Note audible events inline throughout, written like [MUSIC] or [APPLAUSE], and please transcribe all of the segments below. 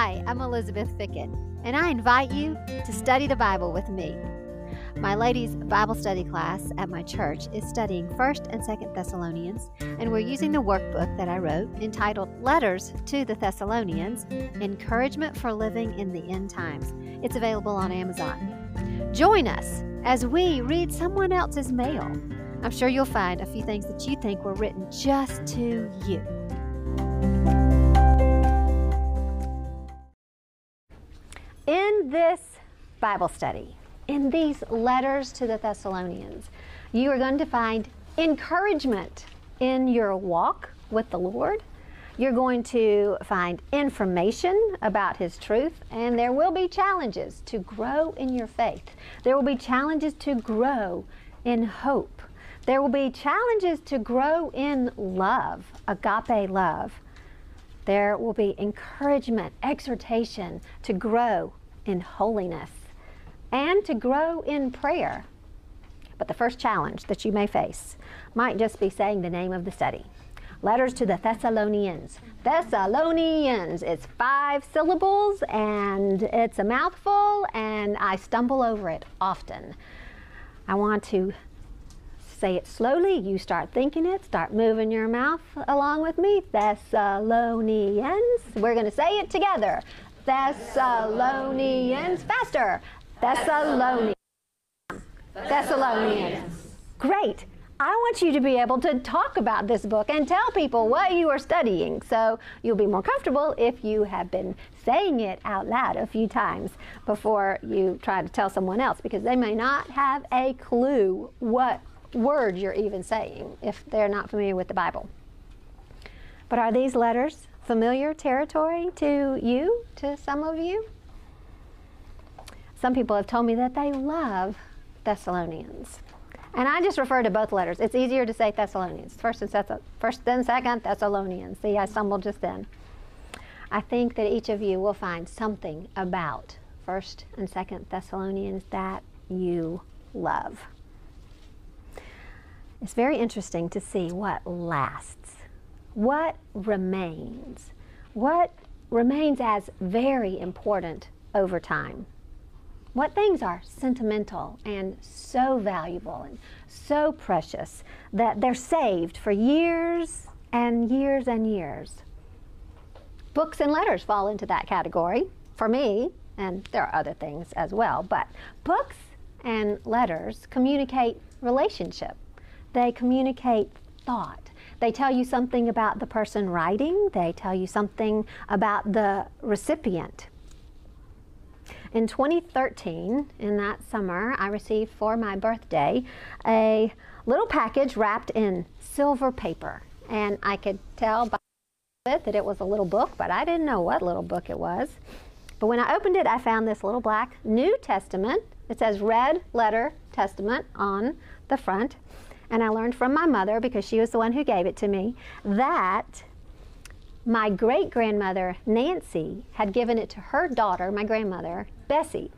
Hi, I'm Elizabeth Fickett, and I invite you to study the Bible with me. My ladies' Bible study class at my church is studying 1st and 2nd Thessalonians, and we're using the workbook that I wrote entitled Letters to the Thessalonians Encouragement for Living in the End Times. It's available on Amazon. Join us as we read someone else's mail. I'm sure you'll find a few things that you think were written just to you. In this Bible study, in these letters to the Thessalonians, you are going to find encouragement in your walk with the Lord. You're going to find information about His truth, and there will be challenges to grow in your faith. There will be challenges to grow in hope. There will be challenges to grow in love, agape love. There will be encouragement, exhortation to grow in holiness and to grow in prayer. But the first challenge that you may face might just be saying the name of the study. Letters to the Thessalonians. Thessalonians. It's five syllables and it's a mouthful, and I stumble over it often. I want to say it slowly. You start thinking it, start moving your mouth along with me. Thessalonians. We're going to say it together. Thessalonians. Faster. Thessalonians. Thessalonians. Great. I want you to be able to talk about this book and tell people what you are studying. So you'll be more comfortable if you have been saying it out loud a few times before you try to tell someone else because they may not have a clue what word you're even saying if they're not familiar with the Bible. But are these letters familiar territory to you, to some of you? Some people have told me that they love Thessalonians. And I just refer to both letters. It's easier to say Thessalonians. First and second, first then second Thessalonians. See, I stumbled just then. I think that each of you will find something about First and Second Thessalonians that you love. It's very interesting to see what lasts, what remains, what remains as very important over time. What things are sentimental and so valuable and so precious that they're saved for years and years and years? Books and letters fall into that category for me, and there are other things as well, but books and letters communicate relationship. They communicate thought. They tell you something about the person writing, they tell you something about the recipient. In 2013, in that summer, I received for my birthday a little package wrapped in silver paper. And I could tell by it that it was a little book, but I didn't know what little book it was. But when I opened it, I found this little black New Testament. It says Red Letter Testament on the front. And I learned from my mother, because she was the one who gave it to me, that my great grandmother, Nancy, had given it to her daughter, my grandmother, Bessie.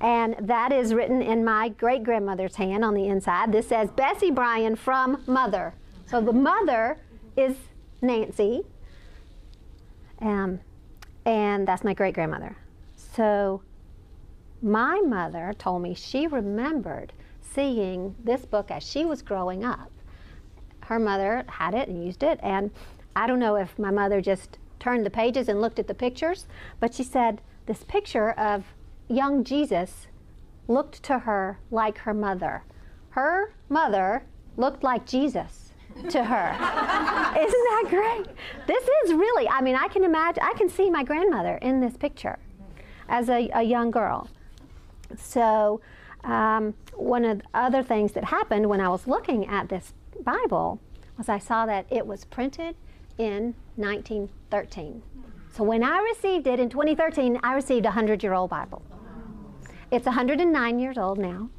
And that is written in my great grandmother's hand on the inside. This says Bessie Bryan from Mother. So the mother is Nancy, um, and that's my great grandmother. So my mother told me she remembered seeing this book as she was growing up. Her mother had it and used it, and I don't know if my mother just turned the pages and looked at the pictures, but she said this picture of young Jesus looked to her like her mother. Her mother looked like Jesus to her. [LAUGHS] Isn't that great? This is really, I mean, I can imagine, I can see my grandmother in this picture as a, a young girl. So, um, one of the other things that happened when I was looking at this Bible was I saw that it was printed in 1913. So when I received it in 2013, I received a 100 year old Bible. It's 109 years old now.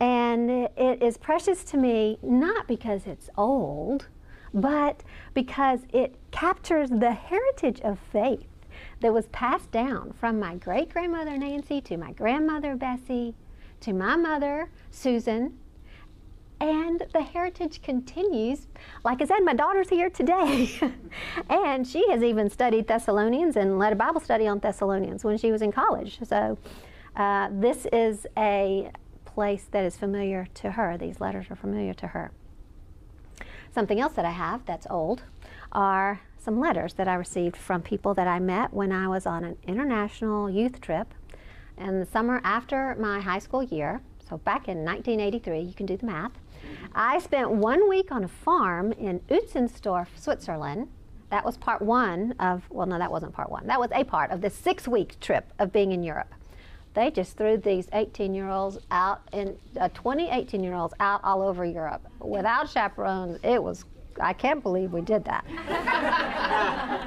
And it is precious to me not because it's old, but because it captures the heritage of faith that was passed down from my great grandmother Nancy to my grandmother Bessie to my mother, Susan, and the heritage continues. Like I said, my daughter's here today, [LAUGHS] and she has even studied Thessalonians and led a Bible study on Thessalonians when she was in college. So uh, this is a place that is familiar to her. These letters are familiar to her. Something else that I have that's old are some letters that I received from people that I met when I was on an international youth trip in the summer after my high school year. So back in 1983, you can do the math. I spent one week on a farm in Utzenstorf, Switzerland. That was part one of, well, no, that wasn't part one. That was a part of the six week trip of being in Europe. They just threw these 18 year olds out, in uh, 20 18 year olds out all over Europe without chaperones. It was I can't believe we did that.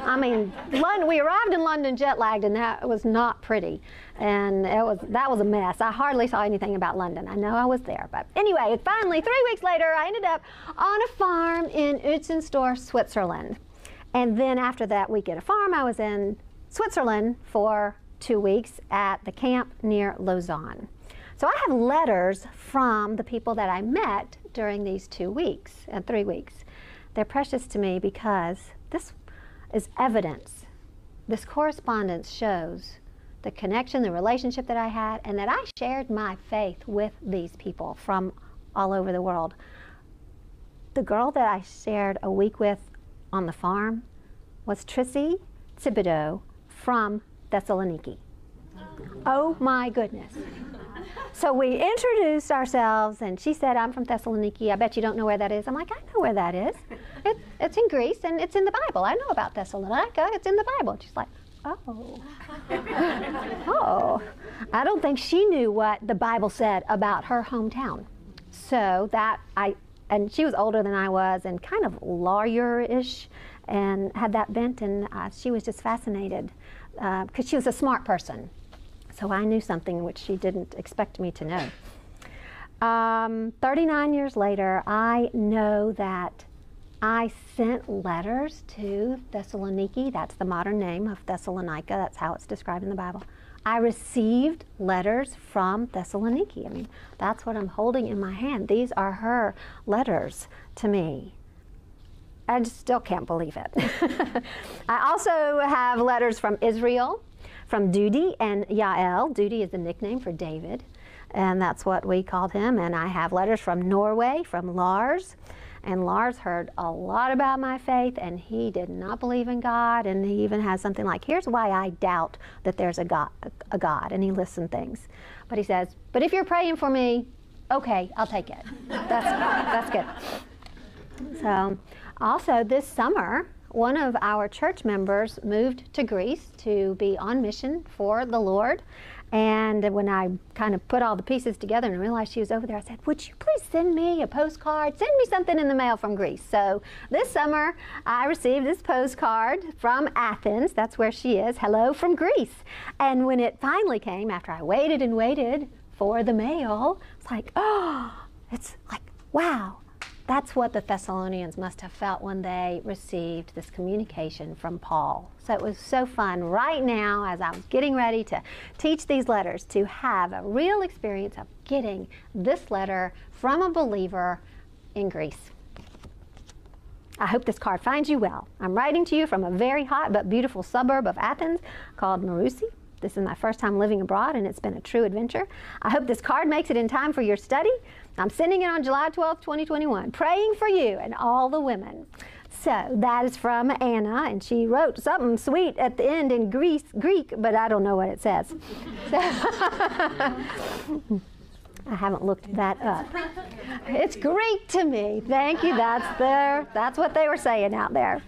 I mean, London, we arrived in London jet lagged, and that was not pretty. And it was that was a mess. I hardly saw anything about London. I know I was there, but anyway, finally, three weeks later, I ended up on a farm in Utzenstorf, Switzerland. And then after that week at a farm, I was in Switzerland for two weeks at the camp near Lausanne. So I have letters from the people that I met during these two weeks and three weeks. They're precious to me because this is evidence. This correspondence shows the connection, the relationship that I had, and that I shared my faith with these people from all over the world. The girl that I shared a week with on the farm was Trissy Thibodeau from Thessaloniki. Oh my goodness. So we introduced ourselves, and she said, I'm from Thessaloniki. I bet you don't know where that is. I'm like, I know where that is. It, it's in Greece, and it's in the Bible. I know about Thessalonica. It's in the Bible. she's like, oh. [LAUGHS] oh. I don't think she knew what the Bible said about her hometown. So that I, and she was older than I was and kind of lawyer-ish and had that bent, and uh, she was just fascinated because uh, she was a smart person. So I knew something which she didn't expect me to know. Um, 39 years later, I know that I sent letters to Thessaloniki. That's the modern name of Thessalonica. That's how it's described in the Bible. I received letters from Thessaloniki. I mean, that's what I'm holding in my hand. These are her letters to me. I just still can't believe it. [LAUGHS] I also have letters from Israel, from Dudi and Yael. Dudi is a nickname for David, and that's what we called him. And I have letters from Norway, from Lars. And Lars heard a lot about my faith, and he did not believe in God. And he even has something like, "Here's why I doubt that there's a God." A God, and he listened things. But he says, "But if you're praying for me, okay, I'll take it. That's that's good." So, also this summer, one of our church members moved to Greece to be on mission for the Lord. And when I kind of put all the pieces together and realized she was over there, I said, Would you please send me a postcard? Send me something in the mail from Greece. So this summer, I received this postcard from Athens. That's where she is. Hello from Greece. And when it finally came, after I waited and waited for the mail, it's like, Oh, it's like, wow, that's what the Thessalonians must have felt when they received this communication from Paul. So it was so fun right now as I was getting ready to teach these letters to have a real experience of getting this letter from a believer in Greece. I hope this card finds you well. I'm writing to you from a very hot but beautiful suburb of Athens called Marousi. This is my first time living abroad and it's been a true adventure. I hope this card makes it in time for your study. I'm sending it on July 12, 2021, praying for you and all the women. So that is from Anna, and she wrote something sweet at the end in Greece, Greek, but I don't know what it says. [LAUGHS] I haven't looked that up. It's Greek to me. Thank you. That's their, that's what they were saying out there.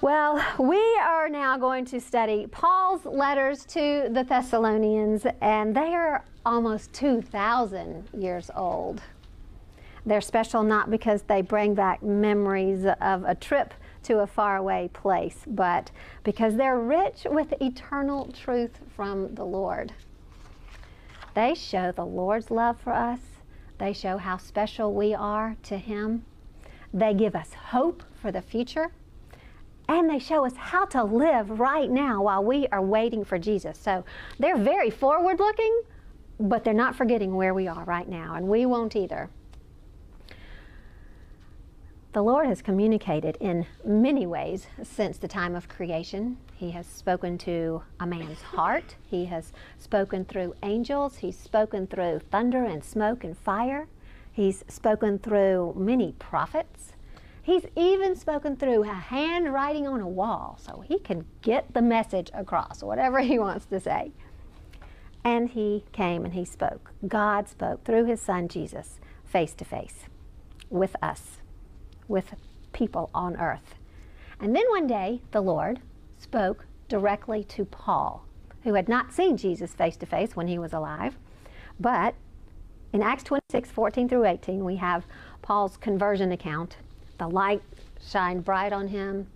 Well, we are now going to study Paul's letters to the Thessalonians, and they are almost 2,000 years old. They're special not because they bring back memories of a trip to a faraway place, but because they're rich with eternal truth from the Lord. They show the Lord's love for us, they show how special we are to Him, they give us hope for the future. And they show us how to live right now while we are waiting for Jesus. So they're very forward looking, but they're not forgetting where we are right now, and we won't either. The Lord has communicated in many ways since the time of creation. He has spoken to a man's heart. He has spoken through angels. He's spoken through thunder and smoke and fire. He's spoken through many prophets. He's even spoken through a handwriting on a wall so he can get the message across, whatever he wants to say. And he came and he spoke. God spoke through his son Jesus face to face with us with people on earth. And then one day, the Lord spoke directly to Paul, who had not seen Jesus face to face when he was alive. But in Acts 26, 14 through 18, we have Paul's conversion account. The light shined bright on him,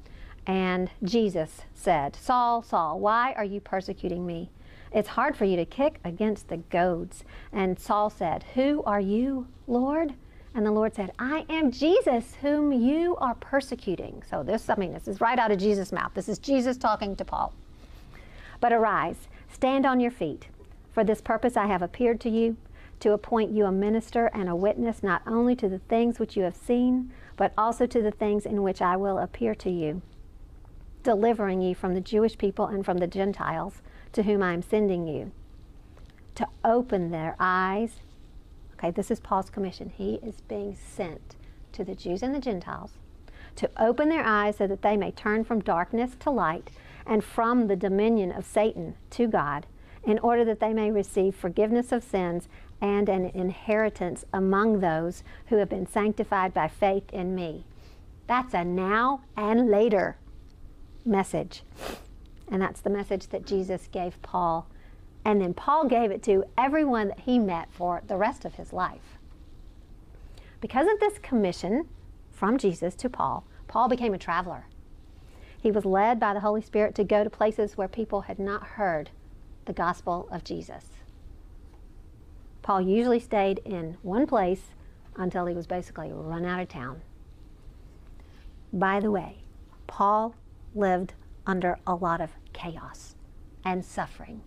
and Jesus said, Saul, Saul, why are you persecuting me? It's hard for you to kick against the goads. And Saul said, Who are you, Lord? And the Lord said, I am Jesus whom you are persecuting. So this, I mean, this is right out of Jesus' mouth. This is Jesus talking to Paul. But arise, stand on your feet. For this purpose I have appeared to you, to appoint you a minister and a witness not only to the things which you have seen, but also to the things in which I will appear to you, delivering you from the Jewish people and from the Gentiles to whom I am sending you, to open their eyes Okay, this is Paul's commission. He is being sent to the Jews and the Gentiles to open their eyes so that they may turn from darkness to light and from the dominion of Satan to God, in order that they may receive forgiveness of sins and an inheritance among those who have been sanctified by faith in me. That's a now and later message. And that's the message that Jesus gave Paul and then Paul gave it to everyone that he met for the rest of his life. Because of this commission from Jesus to Paul, Paul became a traveler. He was led by the Holy Spirit to go to places where people had not heard the gospel of Jesus. Paul usually stayed in one place until he was basically run out of town. By the way, Paul lived under a lot of chaos and suffering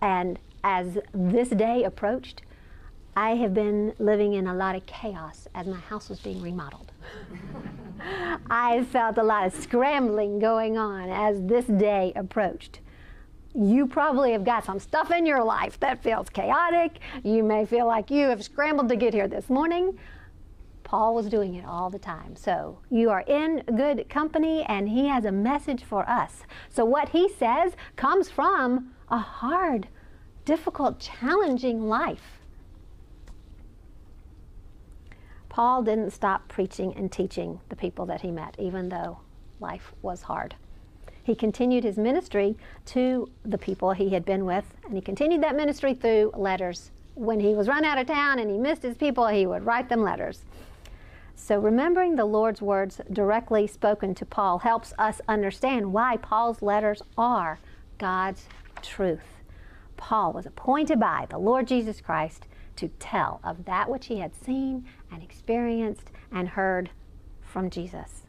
and as this day approached, I have been living in a lot of chaos as my house was being remodeled. [LAUGHS] I felt a lot of scrambling going on as this day approached. You probably have got some stuff in your life that feels chaotic. You may feel like you have scrambled to get here this morning. Paul was doing it all the time. So you are in good company, and he has a message for us. So what he says comes from a hard, difficult, challenging life. Paul didn't stop preaching and teaching the people that he met, even though life was hard. He continued his ministry to the people he had been with, and he continued that ministry through letters. When he was run out of town and he missed his people, he would write them letters. So, remembering the Lord's words directly spoken to Paul helps us understand why Paul's letters are God's truth. Paul was appointed by the Lord Jesus Christ to tell of that which he had seen and experienced and heard from Jesus.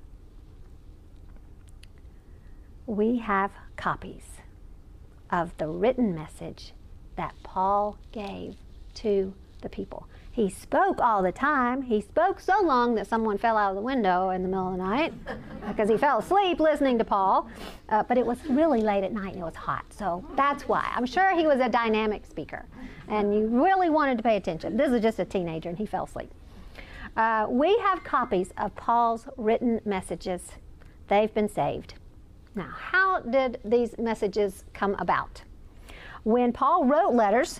We have copies of the written message that Paul gave to the people. He spoke all the time. He spoke so long that someone fell out of the window in the middle of the night [LAUGHS] because he fell asleep listening to Paul. Uh, but it was really late at night and it was hot. So that's why. I'm sure he was a dynamic speaker and you really wanted to pay attention. This is just a teenager and he fell asleep. Uh, we have copies of Paul's written messages. They've been saved. Now, how did these messages come about? When Paul wrote letters,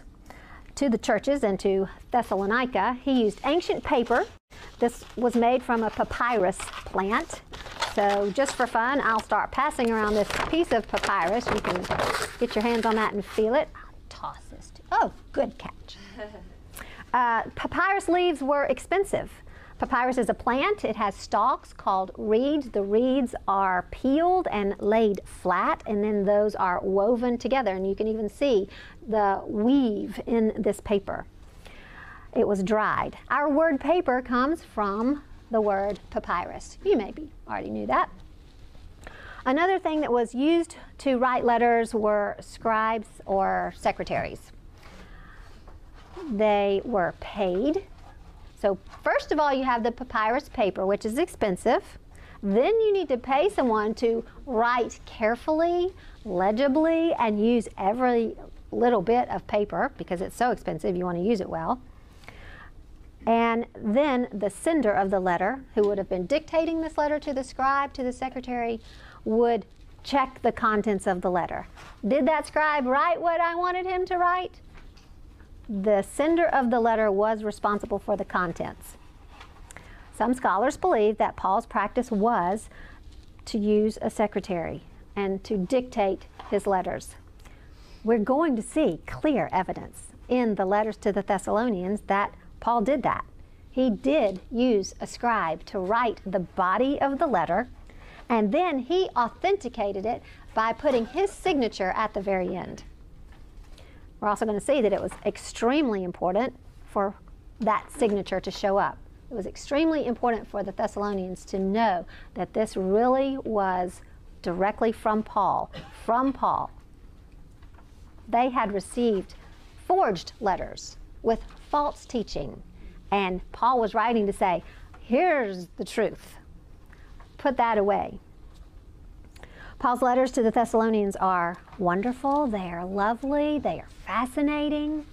to the churches and to Thessalonica, he used ancient paper. This was made from a papyrus plant. So just for fun, I'll start passing around this piece of papyrus. You can get your hands on that and feel it. I'll toss this. To, oh, good catch. [LAUGHS] Uh, papyrus leaves were expensive. Papyrus is a plant. It has stalks called reeds. The reeds are peeled and laid flat, and then those are woven together. And you can even see the weave in this paper. It was dried. Our word paper comes from the word papyrus. You maybe already knew that. Another thing that was used to write letters were scribes or secretaries. they were paid. So, first of all, you have the papyrus paper, which is expensive. Then you need to pay someone to write carefully, legibly, and use every little bit of paper because it's so expensive, you want to use it well. And then the sender of the letter, who would have been dictating this letter to the scribe, to the secretary, would check the contents of the letter. Did that scribe write what I wanted him to write? The sender of the letter was responsible for the contents. Some scholars believe that Paul's practice was to use a secretary and to dictate his letters. We're going to see clear evidence in the letters to the Thessalonians that Paul did that. He did use a scribe to write the body of the letter, and then he authenticated it by putting his signature at the very end. We're also going to see that it was extremely important for that signature to show up. It was extremely important for the Thessalonians to know that this really was directly from Paul, from Paul. They had received forged letters with false teaching. And Paul was writing to say, here's the truth. Put that away. Paul's letters to the Thessalonians are wonderful, they are lovely, they are fascinating.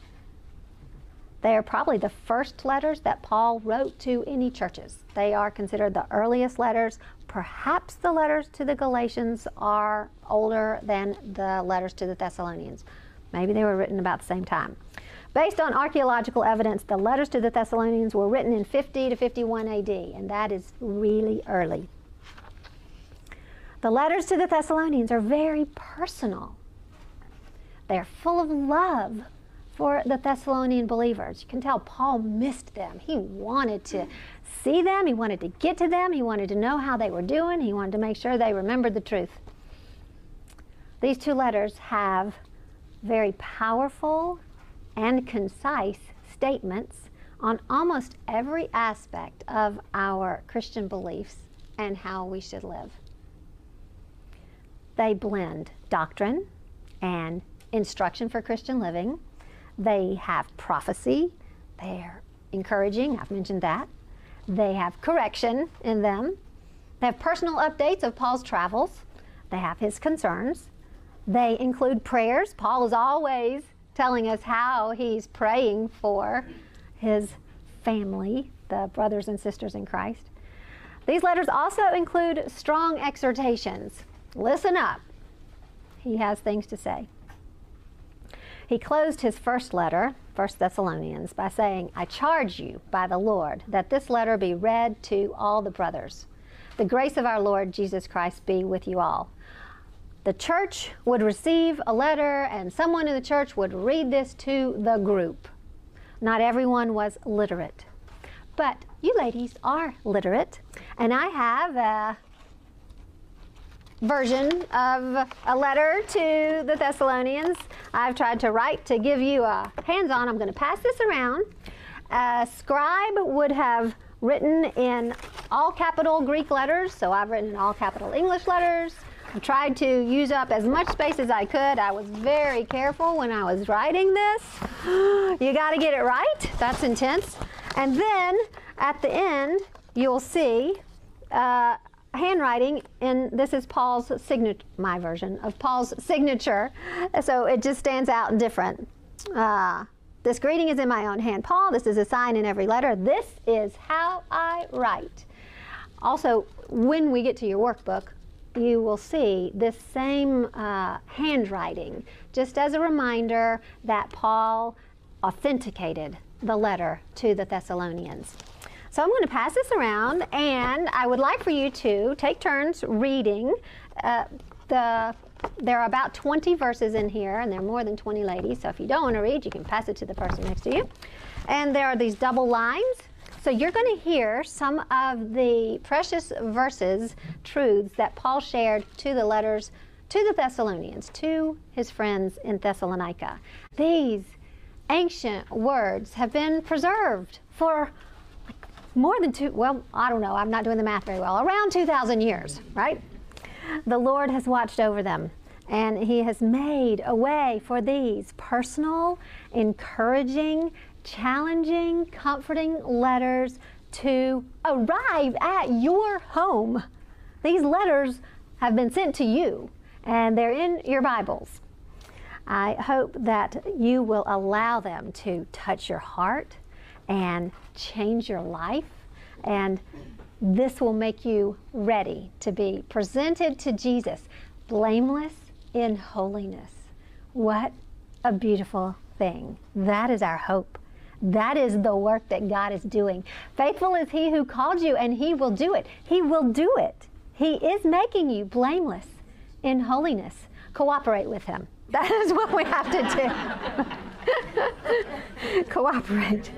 They are probably the first letters that Paul wrote to any churches. They are considered the earliest letters. Perhaps the letters to the Galatians are older than the letters to the Thessalonians. Maybe they were written about the same time. Based on archaeological evidence, the letters to the Thessalonians were written in 50 to 51 AD, and that is really early. The letters to the Thessalonians are very personal. They're full of love for the Thessalonian believers. You can tell Paul missed them. He wanted to see them, he wanted to get to them, he wanted to know how they were doing, he wanted to make sure they remembered the truth. These two letters have very powerful and concise statements on almost every aspect of our Christian beliefs and how we should live. They blend doctrine and instruction for Christian living. They have prophecy. They're encouraging, I've mentioned that. They have correction in them. They have personal updates of Paul's travels. They have his concerns. They include prayers. Paul is always telling us how he's praying for his family, the brothers and sisters in Christ. These letters also include strong exhortations. Listen up. He has things to say. He closed his first letter, 1 Thessalonians, by saying, I charge you by the Lord that this letter be read to all the brothers. The grace of our Lord Jesus Christ be with you all the church would receive a letter and someone in the church would read this to the group. Not everyone was literate. But you ladies are literate, and I have a version of a letter to the Thessalonians. I've tried to write to give you a hands on. I'm going to pass this around. A scribe would have written in all capital Greek letters, so I've written in all capital English letters. I tried to use up as much space as I could. I was very careful when I was writing this. [GASPS] you got to get it right. That's intense. And then at the end, you'll see uh, handwriting, and this is Paul's signature, my version of Paul's signature. So it just stands out different. Uh, this greeting is in my own hand, Paul. This is a sign in every letter. This is how I write. Also, when we get to your workbook, you will see this same uh, handwriting, just as a reminder that Paul authenticated the letter to the Thessalonians. So I'm going to pass this around, and I would like for you to take turns reading. Uh, the there are about 20 verses in here, and there are more than 20 ladies. So if you don't want to read, you can pass it to the person next to you. And there are these double lines so you're going to hear some of the precious verses, truths that Paul shared to the letters to the Thessalonians, to his friends in Thessalonica. These ancient words have been preserved for more than two, well, I don't know, I'm not doing the math very well, around 2,000 years, right? The Lord has watched over them and He has made a way for these personal, encouraging, challenging, comforting letters to arrive at your home. These letters have been sent to you and they're in your Bibles. I hope that you will allow them to touch your heart and change your life. And this will make you ready to be presented to Jesus, blameless in holiness. What a beautiful thing. That is our hope. That is the work that God is doing. Faithful is He who called you, and He will do it. He will do it. He is making you blameless in holiness. Cooperate with Him. [LAUGHS] That is what we have to do. [LAUGHS] [LAUGHS] Cooperate.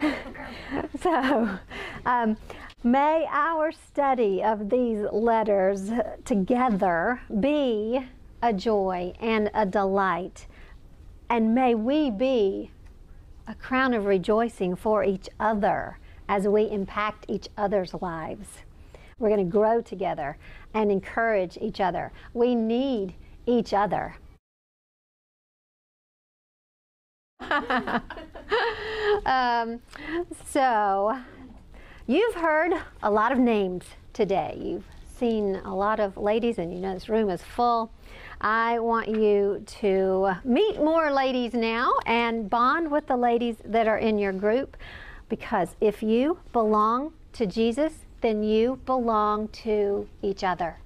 [LAUGHS] so, um, may our study of these letters together be a joy and a delight. And may we be a crown of rejoicing for each other as we impact each other's lives. We're going to grow together and encourage each other. We need each other. [LAUGHS] um, so, you've heard a lot of names today. You've seen a lot of ladies, and you know this room is full. I want you to meet more ladies now and bond with the ladies that are in your group because if you belong to Jesus, then you belong to each other.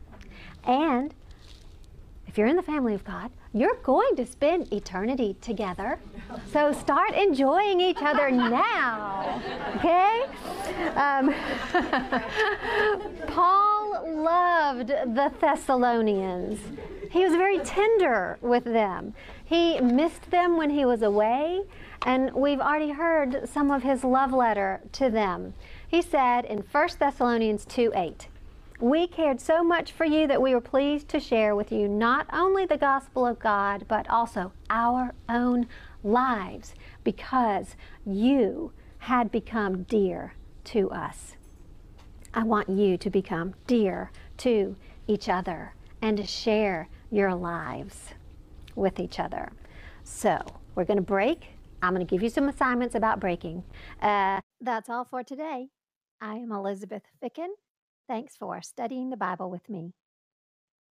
And if you're in the family of God, you're going to spend eternity together. So start enjoying each other now. Okay? Um, [LAUGHS] Paul loved the Thessalonians. He was very tender with them. He missed them when he was away, and we've already heard some of his love letter to them. He said in 1 Thessalonians 2 8, we cared so much for you that we were pleased to share with you not only the gospel of God, but also our own lives because you had become dear to us. I want you to become dear to each other and to share your lives with each other. So, we're going to break. I'm going to give you some assignments about breaking. Uh, that's all for today. I am Elizabeth Ficken. Thanks for studying the Bible with me.